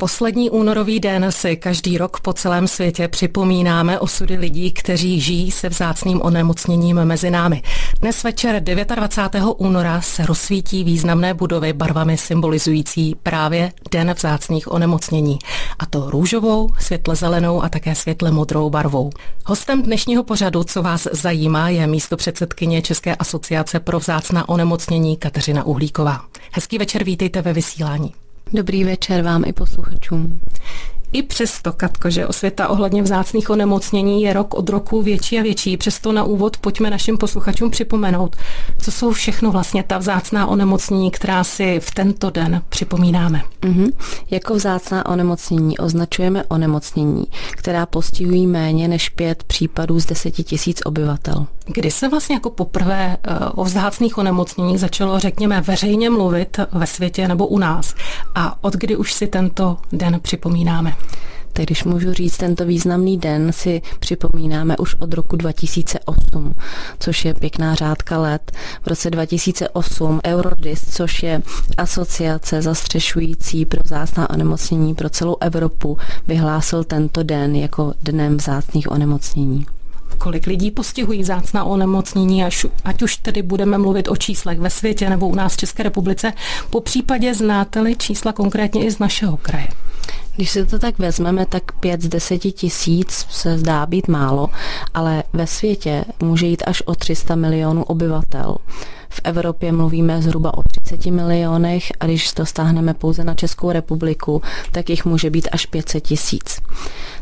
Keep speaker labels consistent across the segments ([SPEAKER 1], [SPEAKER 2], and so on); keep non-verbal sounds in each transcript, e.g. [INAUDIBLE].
[SPEAKER 1] Poslední únorový den si každý rok po celém světě připomínáme osudy lidí, kteří žijí se vzácným onemocněním mezi námi. Dnes večer 29. února se rozsvítí významné budovy barvami symbolizující právě Den vzácných onemocnění. A to růžovou, světle zelenou a také světle modrou barvou. Hostem dnešního pořadu, co vás zajímá, je místo předsedkyně České asociace pro vzácná onemocnění Kateřina Uhlíková. Hezký večer, vítejte ve vysílání.
[SPEAKER 2] Dobrý večer vám i posluchačům.
[SPEAKER 1] I přesto, Katko, že osvěta ohledně vzácných onemocnění je rok od roku větší a větší, přesto na úvod pojďme našim posluchačům připomenout, co jsou všechno vlastně ta vzácná onemocnění, která si v tento den připomínáme.
[SPEAKER 2] Mm-hmm. Jako vzácná onemocnění označujeme onemocnění, která postihují méně než pět případů z deseti tisíc obyvatel.
[SPEAKER 1] Kdy se vlastně jako poprvé eh, o vzácných onemocněních začalo, řekněme, veřejně mluvit ve světě nebo u nás? A od kdy už si tento den připomínáme?
[SPEAKER 2] Tak když můžu říct, tento významný den si připomínáme už od roku 2008, což je pěkná řádka let. V roce 2008 Eurodis, což je asociace zastřešující pro vzácná onemocnění pro celou Evropu, vyhlásil tento den jako dnem vzácných onemocnění
[SPEAKER 1] kolik lidí postihují zácná onemocnění, až, ať už tedy budeme mluvit o číslech ve světě nebo u nás v České republice. Po případě znáte-li čísla konkrétně i z našeho kraje?
[SPEAKER 2] Když si to tak vezmeme, tak 5 z 10 tisíc se zdá být málo, ale ve světě může jít až o 300 milionů obyvatel. V Evropě mluvíme zhruba o 30 milionech a když to stáhneme pouze na Českou republiku, tak jich může být až 500 tisíc.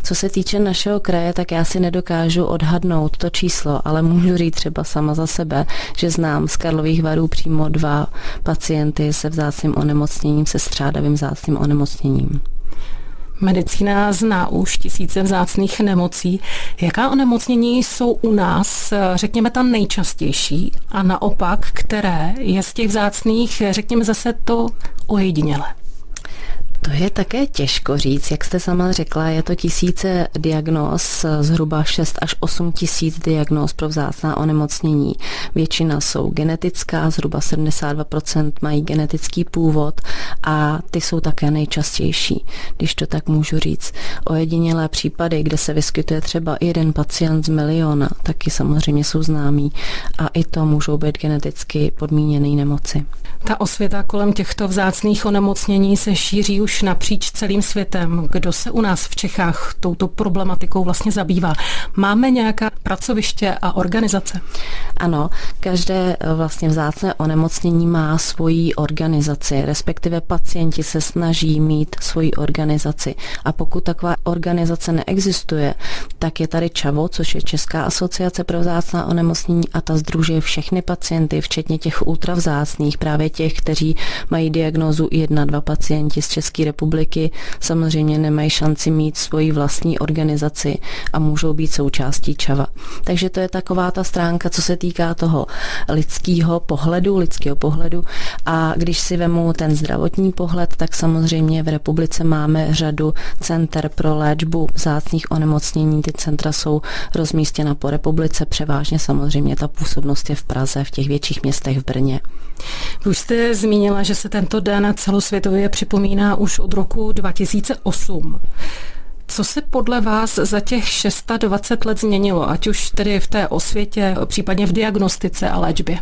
[SPEAKER 2] Co se týče našeho kraje, tak já si nedokážu odhadnout to číslo, ale můžu říct třeba sama za sebe, že znám z Karlových varů přímo dva pacienty se vzácným onemocněním, se střádavým vzácným onemocněním.
[SPEAKER 1] Medicína zná už tisíce vzácných nemocí. Jaká onemocnění jsou u nás, řekněme, ta nejčastější a naopak, které je z těch vzácných, řekněme zase to ojedinělé?
[SPEAKER 2] To je také těžko říct, jak jste sama řekla, je to tisíce diagnóz, zhruba 6 až 8 tisíc diagnóz pro vzácná onemocnění. Většina jsou genetická, zhruba 72% mají genetický původ a ty jsou také nejčastější, když to tak můžu říct. Ojedinělé případy, kde se vyskytuje třeba jeden pacient z miliona, taky samozřejmě jsou známí a i to můžou být geneticky podmíněné nemoci.
[SPEAKER 1] Ta osvěta kolem těchto vzácných onemocnění se šíří už napříč celým světem. Kdo se u nás v Čechách touto problematikou vlastně zabývá? Máme nějaká pracoviště a organizace?
[SPEAKER 2] Ano, každé eh, vlastně vzácné onemocnění má svoji organizaci, respektive pacienti se snaží mít svoji organizaci. A pokud taková organizace neexistuje, tak je tady ČAVO, což je Česká asociace pro vzácná onemocnění a ta združuje všechny pacienty, včetně těch ultravzácných, právě těch, kteří mají diagnózu jedna, dva pacienti z České republiky, samozřejmě nemají šanci mít svoji vlastní organizaci a můžou být součástí ČAVA. Takže to je taková ta stránka, co se týká toho lidského pohledu, lidského pohledu. A když si vemu ten zdravotní pohled, tak samozřejmě v republice máme řadu center pro léčbu vzácných onemocnění. Ty centra jsou rozmístěna po republice, převážně samozřejmě ta působnost je v Praze, v těch větších městech v Brně.
[SPEAKER 1] Už jste zmínila, že se tento den celosvětově připomíná už od roku 2008. Co se podle vás za těch 620 let změnilo, ať už tedy v té osvětě, případně v diagnostice a léčbě?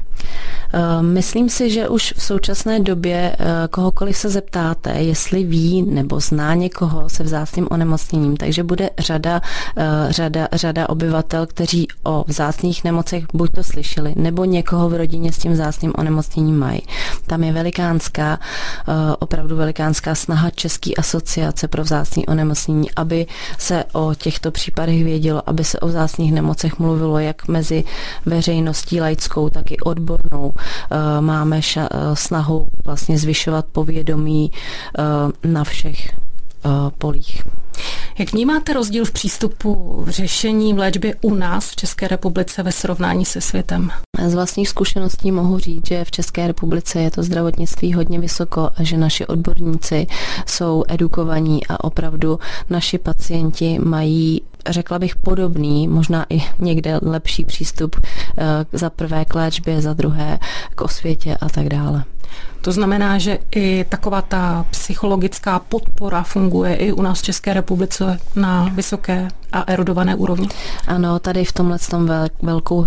[SPEAKER 2] Eh, myslím si, že už v současné době eh, kohokoliv se zeptáte, jestli ví nebo zná někoho se vzácným onemocněním, takže bude řada, eh, řada, řada obyvatel, kteří o vzácných nemocech buď to slyšeli, nebo někoho v rodině s tím vzácným onemocněním mají. Tam je velikánská, opravdu velikánská snaha České asociace pro vzácný onemocnění, aby se o těchto případech vědělo, aby se o vzácných nemocech mluvilo jak mezi veřejností laickou, tak i odbornou. Eh, máme eh, snahu vlastně zvyšovat povědomí eh, na všech polích.
[SPEAKER 1] Jak vnímáte rozdíl v přístupu v řešení v léčbě u nás v České republice ve srovnání se světem?
[SPEAKER 2] Z vlastních zkušeností mohu říct, že v České republice je to zdravotnictví hodně vysoko a že naši odborníci jsou edukovaní a opravdu naši pacienti mají řekla bych podobný, možná i někde lepší přístup za prvé k léčbě, za druhé k osvětě a tak dále.
[SPEAKER 1] To znamená, že i taková ta psychologická podpora funguje i u nás v České republice na vysoké a erudované úrovni.
[SPEAKER 2] Ano, tady v tomhle tom velkou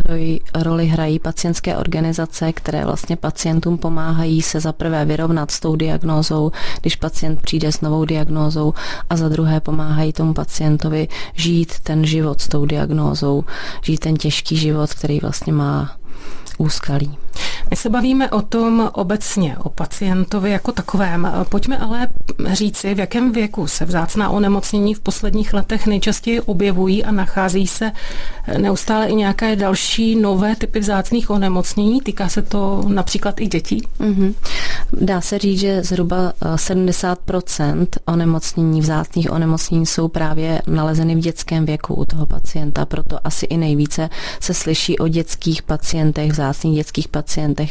[SPEAKER 2] roli hrají pacientské organizace, které vlastně pacientům pomáhají se za prvé vyrovnat s tou diagnózou, když pacient přijde s novou diagnózou a za druhé pomáhají tomu pacientovi žít ten život s tou diagnózou, žít ten těžký život, který vlastně má úskalí.
[SPEAKER 1] My se bavíme o tom obecně, o pacientovi jako takovém. Pojďme ale říci, v jakém věku se vzácná onemocnění v posledních letech nejčastěji objevují a nachází se neustále i nějaké další nové typy vzácných onemocnění. Týká se to například i dětí? Mm-hmm.
[SPEAKER 2] Dá se říct, že zhruba 70% eh, onemocnění, vzácných onemocnění jsou právě nalezeny v dětském věku u toho pacienta, proto asi i nejvíce se slyší o dětských pacientech, vzácných dětských pacientech,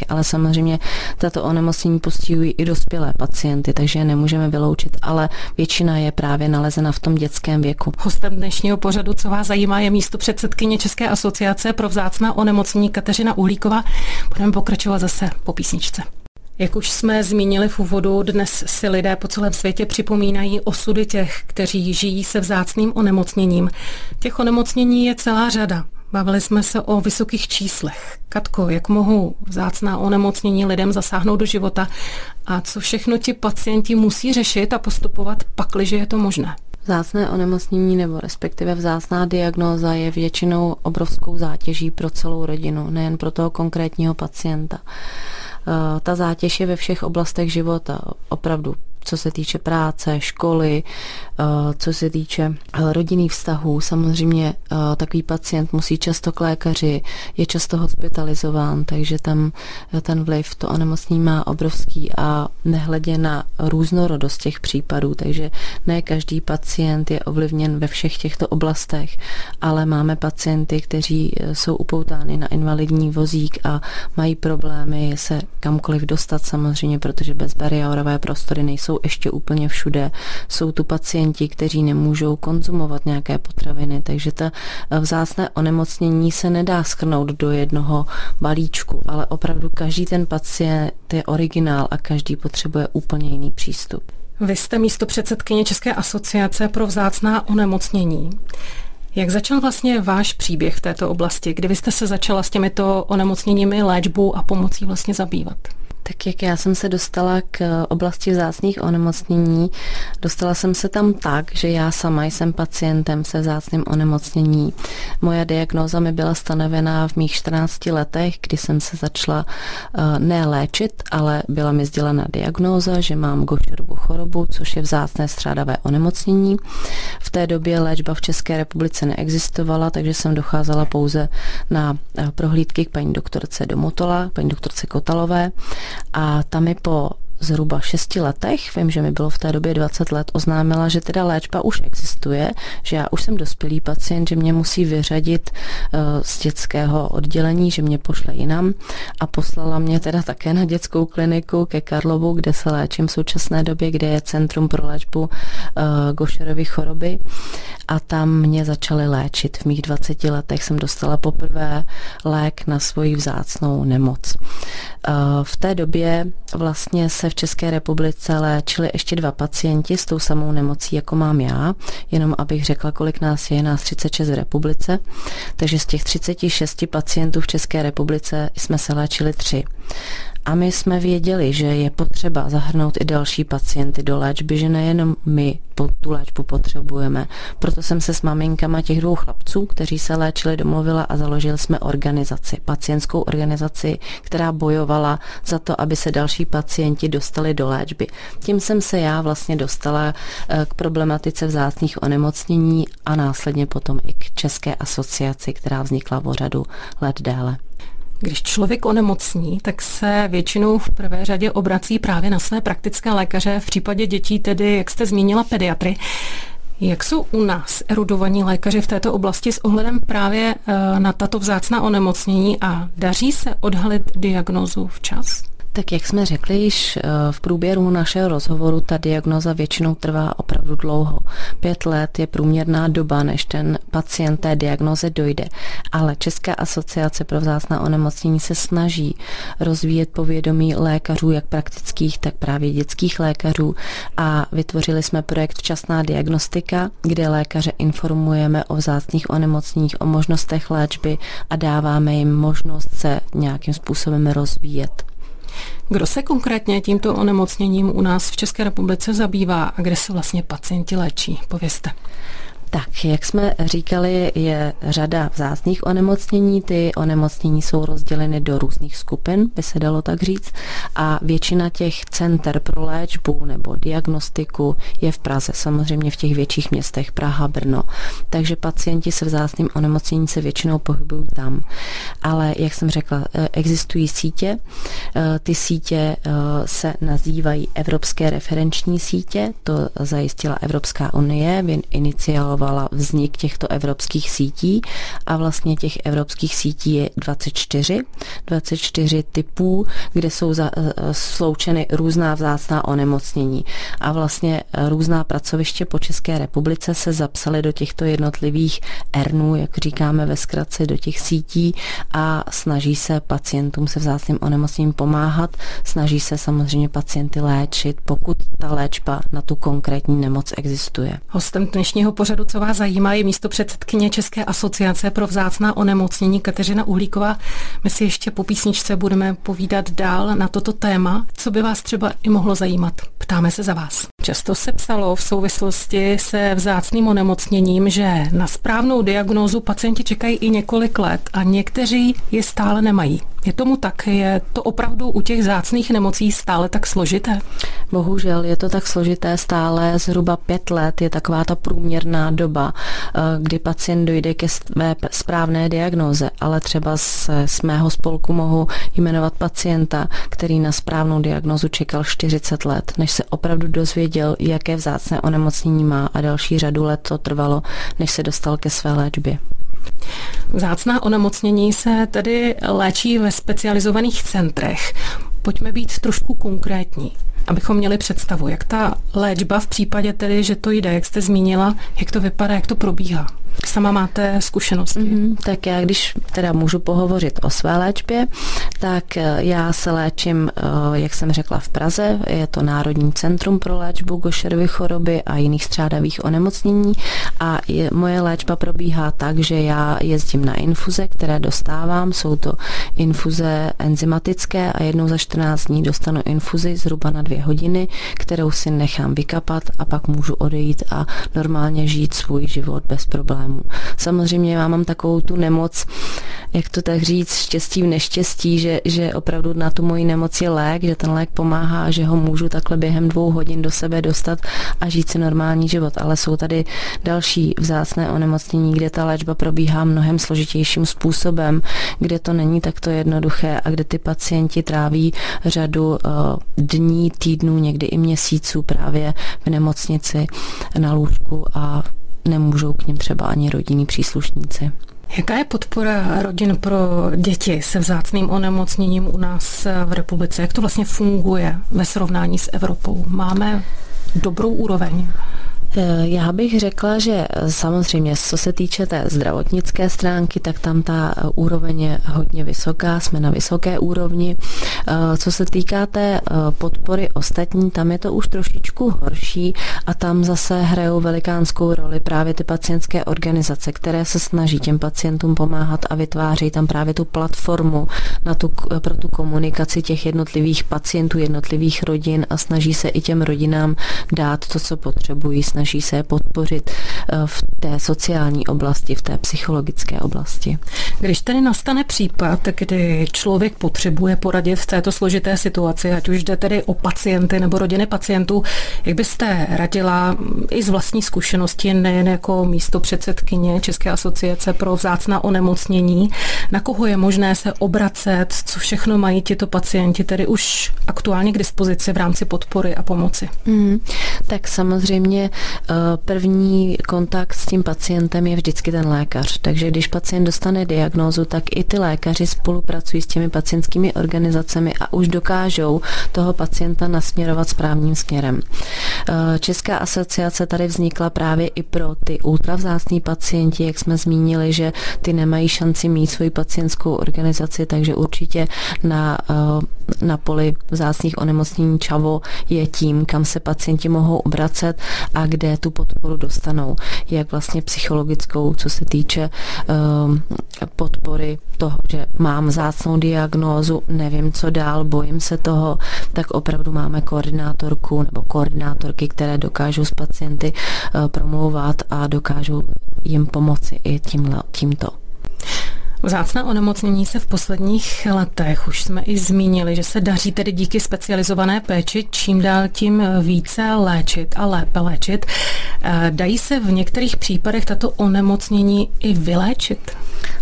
[SPEAKER 2] ale samozřejmě tato onemocnění postihují i dospělé pacienty, takže je nemůžeme vyloučit, ale většina je právě nalezena v tom dětském věku.
[SPEAKER 1] Hostem dnešního pořadu, co vás zajímá, je místo předsedkyně České asociace pro vzácná onemocnění Kateřina Uhlíková. Budeme pokračovat zase po písničce. Jak už jsme zmínili v úvodu, dnes si lidé po celém světě připomínají osudy těch, kteří žijí se vzácným onemocněním. Těch onemocnění je celá řada. Bavili jsme se o vysokých číslech. Katko, jak mohou vzácná onemocnění lidem zasáhnout do života a co všechno ti pacienti musí řešit a postupovat, pakliže je to možné?
[SPEAKER 2] Vzácné onemocnění nebo respektive vzácná diagnóza je většinou obrovskou zátěží pro celou rodinu, nejen pro toho konkrétního pacienta. Eh, ta zátěž je ve všech oblastech života, opravdu co se týče práce, školy, eh, co se týče eh, rodinných vztahů. Samozřejmě eh, takový pacient musí často k lékaři, je často hospitalizován, takže tam ten vliv to onemocnění má obrovský a nehledě na různorodost těch případů, takže ne každý pacient je ovlivněn ve všech těchto oblastech, ale máme pacienty, kteří jsou upoutány na invalidní vozík a mají problémy se kamkoliv dostat samozřejmě, protože bezbariérové prostory nejsou ještě úplně všude. Jsou tu pacienti, kteří nemůžou konzumovat nějaké potraviny, takže ta vzácné onemocnění se nedá schrnout do jednoho balíčku, ale opravdu každý ten pacient je originál a každý potřebuje úplně jiný přístup.
[SPEAKER 1] Vy jste místo předsedkyně České asociace pro vzácná onemocnění. Jak začal vlastně váš příběh v této oblasti? Kdy vy jste se začala s těmito onemocněními, léčbou a pomocí vlastně zabývat?
[SPEAKER 2] Tak jak já jsem se dostala k oblasti vzácných onemocnění, dostala jsem se tam tak, že já sama jsem pacientem se vzácným onemocnění. Moja diagnóza mi byla stanovená v mých 14 letech, kdy jsem se začala uh, ne léčit, ale byla mi sdělena diagnóza, že mám Gaucherovu chorobu, což je vzácné střádavé onemocnění. V té době léčba v České republice neexistovala, takže jsem docházela pouze na uh, prohlídky k paní doktorce Domotola, paní doktorce Kotalové a tam mi po zhruba šesti letech, vím, že mi bylo v té době 20 let, oznámila, že teda léčba už existuje, že já už jsem dospělý pacient, že mě musí vyřadit uh, z dětského oddělení, že mě pošle jinam a poslala mě teda také na dětskou kliniku ke Karlovu, kde se léčím v současné době, kde je Centrum pro léčbu uh, Gošerovy choroby a tam mě začali léčit. V mých 20 letech jsem dostala poprvé lék na svoji vzácnou nemoc. Uh, v té době vlastně se v České republice léčili ještě dva pacienti s tou samou nemocí, jako mám já, jenom abych řekla, kolik nás je, nás 36 v republice, takže z těch 36 pacientů v České republice jsme se léčili tři. A my jsme věděli, že je potřeba zahrnout i další pacienty do léčby, že nejenom my tu léčbu potřebujeme. Proto jsem se s maminkama těch dvou chlapců, kteří se léčili, domluvila a založili jsme organizaci, pacientskou organizaci, která bojovala za to, aby se další pacienti dostali do léčby. Tím jsem se já vlastně dostala eh, k problematice vzácných onemocnění a následně potom i k České asociaci, která vznikla v řadu let déle.
[SPEAKER 1] Když člověk onemocní, tak se většinou v prvé řadě obrací právě na své praktické lékaře, v případě dětí tedy, jak jste zmínila, pediatry. Jak jsou u nás erudovaní lékaři v této oblasti s ohledem právě eh, na tato vzácná onemocnění a daří se odhalit diagnózu včas?
[SPEAKER 2] Tak jak jsme řekli již eh, v průběhu našeho rozhovoru, ta diagnoza většinou trvá opravdu dlouho. Pět let je průměrná doba, než ten pacient té diagnoze dojde. Ale Česká asociace pro vzácná onemocnění se snaží rozvíjet povědomí lékařů, jak praktických, tak právě dětských lékařů a vytvořili jsme projekt Včasná diagnostika, kde lékaře informujeme o vzácných onemocněních, o možnostech léčby a dáváme jim možnost se nějakým způsobem rozvíjet.
[SPEAKER 1] Kdo se konkrétně tímto onemocněním u nás v České republice zabývá a kde se vlastně pacienti léčí? Povězte.
[SPEAKER 2] Tak, jak jsme říkali, je řada vzácných onemocnění. Ty onemocnění jsou rozděleny do různých skupin, by se dalo tak říct. A většina těch center pro léčbu nebo diagnostiku je v Praze, samozřejmě v těch větších městech Praha, Brno. Takže pacienti se vzácným onemocněním se většinou pohybují tam. Ale, jak jsem řekla, eh, existují sítě. Eh, ty sítě eh, se nazývají Evropské referenční sítě. To zajistila Evropská unie, iniciál kontrolovala vznik těchto evropských sítí a vlastně těch evropských sítí je 24, 24 typů, kde jsou za, eh, sloučeny různá vzácná onemocnění. A vlastně různá pracoviště po České republice se zapsaly do těchto jednotlivých ERNů, jak říkáme ve zkratce, do těch sítí a snaží se pacientům se vzácným onemocněním pomáhat, snaží se samozřejmě pacienty léčit, pokud ta léčba na tu konkrétní nemoc existuje.
[SPEAKER 1] Hostem dnešního pořadu co vás zajímá, je místo předsedkyně České asociace pro vzácná onemocnění Kateřina Uhlíková. My si ještě po písničce budeme povídat dál na toto téma, co by vás třeba i mohlo zajímat. Ptáme se za vás. Často se psalo v souvislosti se vzácným onemocněním, že na správnou diagnózu pacienti čekají i několik let a někteří je stále nemají. Je tomu tak? Je to opravdu u těch zácných nemocí stále tak složité?
[SPEAKER 2] Bohužel je to tak složité stále. Zhruba pět let je taková ta průměrná doba, eh, kdy pacient dojde ke své správné diagnoze, ale třeba z, z mého spolku mohu jmenovat pacienta, který na správnou diagnozu čekal 40 let, než se opravdu dozvěděl, jaké vzácné onemocnění má a další řadu let to trvalo, než se dostal ke své léčbě.
[SPEAKER 1] Vzácná onemocnění se tedy léčí ve specializovaných centrech. Pojďme být trošku konkrétní, abychom měli představu, jak ta léčba v případě tedy, že to jde, jak jste zmínila, jak to vypadá, jak to probíhá. Sama máte zkušenosti. Mm,
[SPEAKER 2] tak já, když teda můžu pohovořit o své léčbě, tak eh, já se léčím, eh, jak jsem řekla, v Praze. Je to Národní centrum pro léčbu Gošerovy choroby a jiných střádavých onemocnění. A je, moje léčba probíhá tak, že já jezdím na infuze, které dostávám. Jsou to infuze enzymatické a jednou za 14 dní dostanu infuzi zhruba na dvě hodiny, kterou si nechám vykapat a pak můžu odejít a normálně žít svůj život bez problémů. Samozřejmě já mám takovou tu nemoc, jak to tak říct, štěstí v neštěstí, že, že opravdu na tu moji nemoc je lék, že ten lék pomáhá, že ho můžu takhle během dvou hodin do sebe dostat a žít si normální život. Ale jsou tady další vzácné onemocnění, kde ta léčba probíhá mnohem složitějším způsobem, kde to není takto jednoduché a kde ty pacienti tráví řadu uh, dní, týdnů, někdy i měsíců právě v nemocnici na lůžku a nemůžou k ním třeba ani rodinní příslušníci.
[SPEAKER 1] Jaká je podpora rodin pro děti se vzácným onemocněním u nás v republice? Jak to vlastně funguje ve srovnání s Evropou? Máme dobrou úroveň?
[SPEAKER 2] Eh, já bych řekla, že eh, samozřejmě, co se týče té zdravotnické stránky, tak tam ta eh, úroveň je hodně vysoká, jsme na vysoké úrovni. Co se týká té podpory ostatní, tam je to už trošičku horší a tam zase hrajou velikánskou roli právě ty pacientské organizace, které se snaží těm pacientům pomáhat a vytváří tam právě tu platformu na tu, pro tu komunikaci těch jednotlivých pacientů, jednotlivých rodin a snaží se i těm rodinám dát to, co potřebují, snaží se je podpořit eh, v té sociální oblasti, v té psychologické oblasti.
[SPEAKER 1] Když tedy nastane případ, kdy člověk potřebuje poradit v této složité situaci, ať už jde tedy o pacienty nebo rodiny pacientů, jak byste radila i z vlastní zkušenosti, nejen jako místo předsedkyně České asociace pro vzácná onemocnění, na koho je možné se obracet, co všechno mají tito pacienti tedy už aktuálně k dispozici v rámci podpory a pomoci?
[SPEAKER 2] Mm, tak samozřejmě První kontakt s tím pacientem je vždycky ten lékař, takže když pacient dostane diagnózu, tak i ty lékaři spolupracují s těmi pacientskými organizacemi a už dokážou toho pacienta nasměrovat správným směrem. Česká asociace tady vznikla právě i pro ty ultravzácní pacienti, jak jsme zmínili, že ty nemají šanci mít svoji pacientskou organizaci, takže určitě na, na poli vzácných onemocnění čavo je tím, kam se pacienti mohou obracet a kde tu podporu dostanou, jak vlastně psychologickou, co se týče um, podpory toho, že mám zácnou diagnózu, nevím, co dál, bojím se toho, tak opravdu máme koordinátorku nebo koordinátorky, které dokážou s pacienty uh, promlouvat a dokážou jim pomoci i tímhle, tímto.
[SPEAKER 1] Vzácná onemocnění se v posledních letech, už jsme i zmínili, že se daří tedy díky specializované péči čím dál tím více léčit a lépe léčit. Eh, dají se v některých případech tato onemocnění i vyléčit?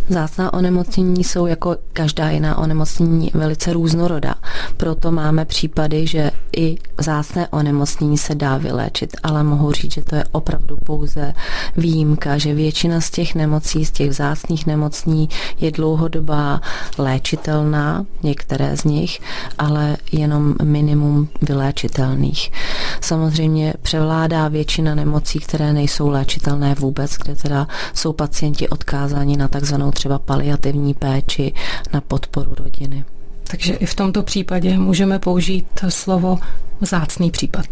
[SPEAKER 2] Zácná onemocnění jsou jako každá jiná onemocnění velice různorodá. Proto máme případy, že i zácné onemocnění se dá vyléčit, ale mohu říct, že to je opravdu pouze výjimka, že většina z těch nemocí, z těch vzácných nemocní je dlouhodobá léčitelná, některé z nich, ale jenom minimum vyléčitelných. Samozřejmě převládá většina nemocí, které nejsou léčitelné vůbec, kde teda jsou pacienti odkázáni na takzvanou třeba paliativní péči, na podporu rodiny.
[SPEAKER 1] Takže i v tomto případě můžeme použít slovo vzácný případ.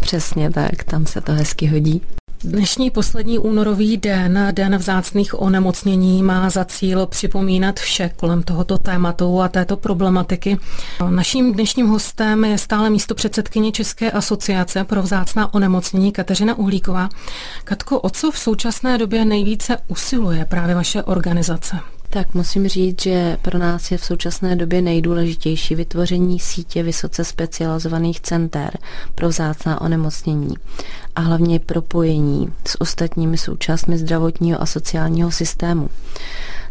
[SPEAKER 2] Přesně tak, tam se to hezky hodí.
[SPEAKER 1] Dnešní poslední únorový den, den vzácných onemocnění, má za cíl připomínat vše kolem tohoto tématu a této problematiky. Naším dnešním hostem je stále místo předsedkyně České asociace pro vzácná onemocnění Kateřina Uhlíková. Katko, o co v současné době nejvíce usiluje právě vaše organizace?
[SPEAKER 2] Tak musím říct, že pro nás je v současné době nejdůležitější vytvoření sítě vysoce specializovaných center pro vzácná onemocnění a hlavně propojení s ostatními součástmi zdravotního a sociálního systému.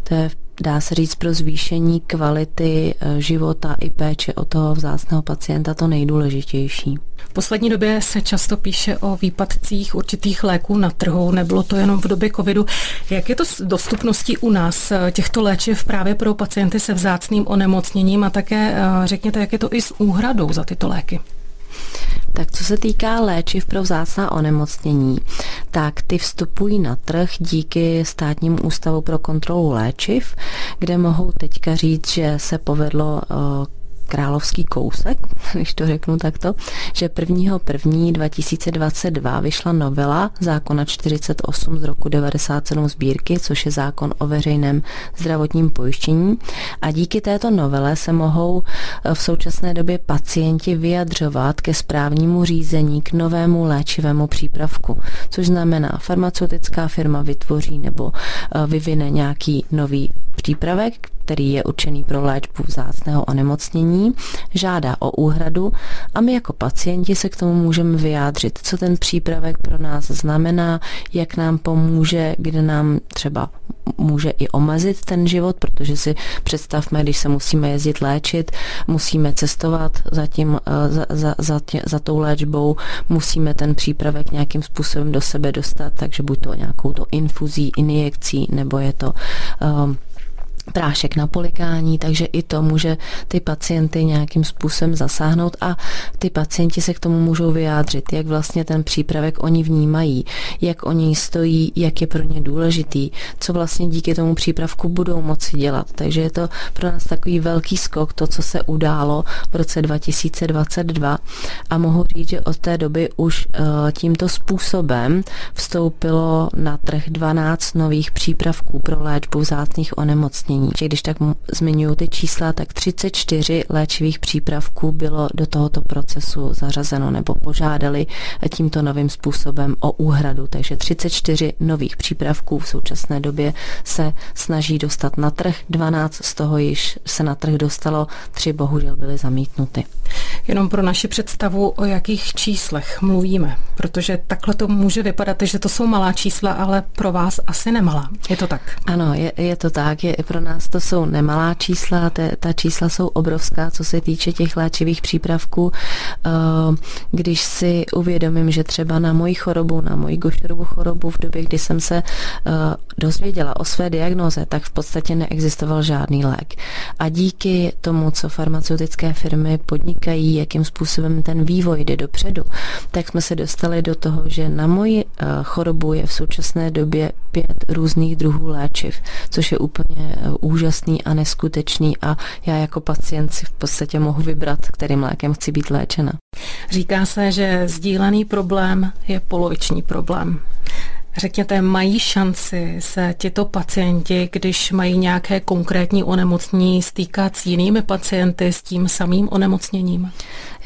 [SPEAKER 2] To je dá se říct, pro zvýšení kvality eh, života i péče o toho vzácného pacienta to nejdůležitější.
[SPEAKER 1] V poslední době se často píše o výpadcích určitých léků na trhu, nebylo to jenom v době covidu. Jak je to s dostupností u nás eh, těchto léčiv právě pro pacienty se vzácným onemocněním a také eh, řekněte, jak je to i s úhradou za tyto léky?
[SPEAKER 2] Tak co se týká léčiv pro vzácná onemocnění, tak ty vstupují na trh díky státnímu ústavu pro kontrolu léčiv, kde mohou teďka říct, že se povedlo eh, královský kousek, [LAUGHS] když to řeknu takto, že 1.1.2022 vyšla novela zákona 48 z roku 97 sbírky, což je zákon o veřejném zdravotním pojištění. A díky této novele se mohou eh, v současné době pacienti vyjadřovat ke správnímu řízení k novému léčivému přípravku, což znamená farmaceutická firma vytvoří nebo eh, vyvine nějaký nový přípravek, který je určený pro léčbu vzácného onemocnění, žádá o úhradu a my jako pacienti se k tomu můžeme vyjádřit, co ten přípravek pro nás znamená, jak nám pomůže, kde nám třeba může i omezit ten život, protože si představme, když se musíme jezdit léčit, musíme cestovat za, tím, eh, za, za, za, tě, za tou léčbou, musíme ten přípravek nějakým způsobem do sebe dostat, takže buď to nějakou to infuzí, injekcí, nebo je to um, prášek na polikání, takže i to může ty pacienty nějakým způsobem zasáhnout a ty pacienti se k tomu můžou vyjádřit, jak vlastně ten přípravek oni vnímají, jak oni stojí, jak je pro ně důležitý, co vlastně díky tomu přípravku budou moci dělat. Takže je to pro nás takový velký skok, to, co se událo v roce 2022 a mohu říct, že od té doby už uh, tímto způsobem vstoupilo na trh 12 nových přípravků pro léčbu vzácných onemocnění onemocnění. Že když tak zmiňuji ty čísla, tak 34 léčivých přípravků bylo do tohoto procesu zařazeno nebo požádali tímto novým způsobem o úhradu. Takže 34 nových přípravků v současné době se snaží dostat na trh. 12 z toho již se na trh dostalo, tři bohužel byly zamítnuty.
[SPEAKER 1] Jenom pro naši představu, o jakých číslech mluvíme, protože takhle to může vypadat, že to jsou malá čísla, ale pro vás asi nemalá. Je to tak?
[SPEAKER 2] Ano, je, je to tak. Je pro nás to jsou nemalá čísla, te, ta čísla jsou obrovská, co se týče těch léčivých přípravků. Eh, když si uvědomím, že třeba na moji chorobu, na moji Gošerovu chorobu v době, kdy jsem se eh, dozvěděla o své diagnoze, tak v podstatě neexistoval žádný lék. A díky tomu, co farmaceutické firmy podnikají, jakým způsobem ten vývoj jde dopředu, tak jsme se dostali do toho, že na moji eh, chorobu je v současné době pět různých druhů léčiv, což je úplně eh, úžasný a neskutečný a já jako pacient si v podstatě mohu vybrat, kterým lékem chci být léčena.
[SPEAKER 1] Říká se, že sdílený problém je poloviční problém. Řekněte, mají šanci se tyto pacienti, když mají nějaké konkrétní onemocnění, stýkat s jinými pacienty s tím samým onemocněním?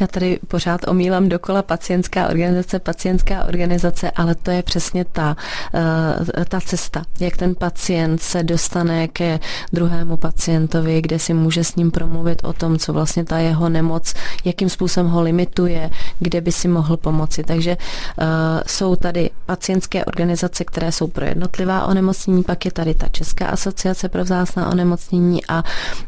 [SPEAKER 2] Já tady pořád omílám dokola pacientská organizace, pacientská organizace, ale to je přesně ta, eh, ta cesta, jak ten pacient se dostane ke druhému pacientovi, kde si může s ním promluvit o tom, co vlastně ta jeho nemoc, jakým způsobem ho limituje, kde by si mohl pomoci. Takže uh, jsou tady pacientské organizace, které jsou pro jednotlivá onemocnění, pak je tady ta Česká asociace pro vzácná onemocnění a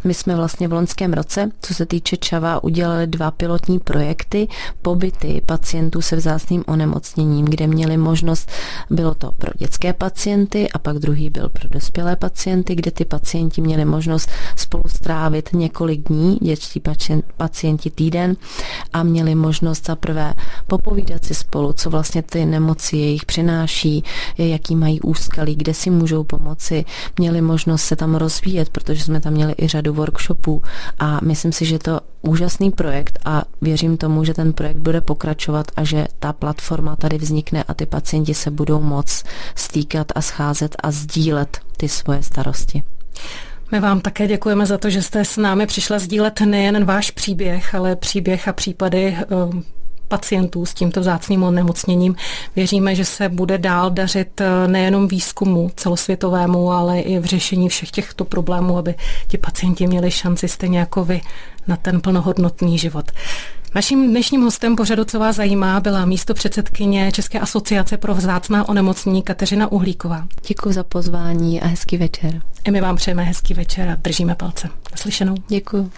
[SPEAKER 2] my jsme vlastně v loňském roce, co se týče Čava, udělali dva pilotní projekty, pobyty pacientů se vzácným onemocněním, kde měli možnost, bylo to pro dětské pacienty a pak druhý byl pro dospělé pacienty, kde ty pacienti měli možnost spolu strávit několik dní, dětští pacienti týden a měli možnost za prvé popovídat si spolu, co vlastně ty nemoci jejich přináší, jaký mají úskalí, kde si můžou pomoci. Měli možnost se tam rozvíjet, protože jsme tam měli i řadu workshopů a myslím si, že to úžasný projekt a věřím tomu, že ten projekt bude pokračovat a že ta platforma tady vznikne a ty pacienti se budou moc stýkat a scházet a sdílet ty svoje starosti.
[SPEAKER 1] My vám také děkujeme za to, že jste s námi přišla sdílet nejen váš příběh, ale příběh a případy eh, pacientů s tímto vzácným onemocněním. Věříme, že se bude dál dařit eh, nejenom výzkumu celosvětovému, ale i v řešení všech těchto problémů, aby ti pacienti měli šanci stejně jako vy na ten plnohodnotný život. Naším dnešním hostem pořadu, co vás zajímá, byla místo předsedkyně České asociace pro vzácná onemocnění Kateřina Uhlíková.
[SPEAKER 2] Děkuji za pozvání a hezký večer.
[SPEAKER 1] I my vám přejeme hezký večer a držíme palce. Naslyšenou.
[SPEAKER 2] Děkuji.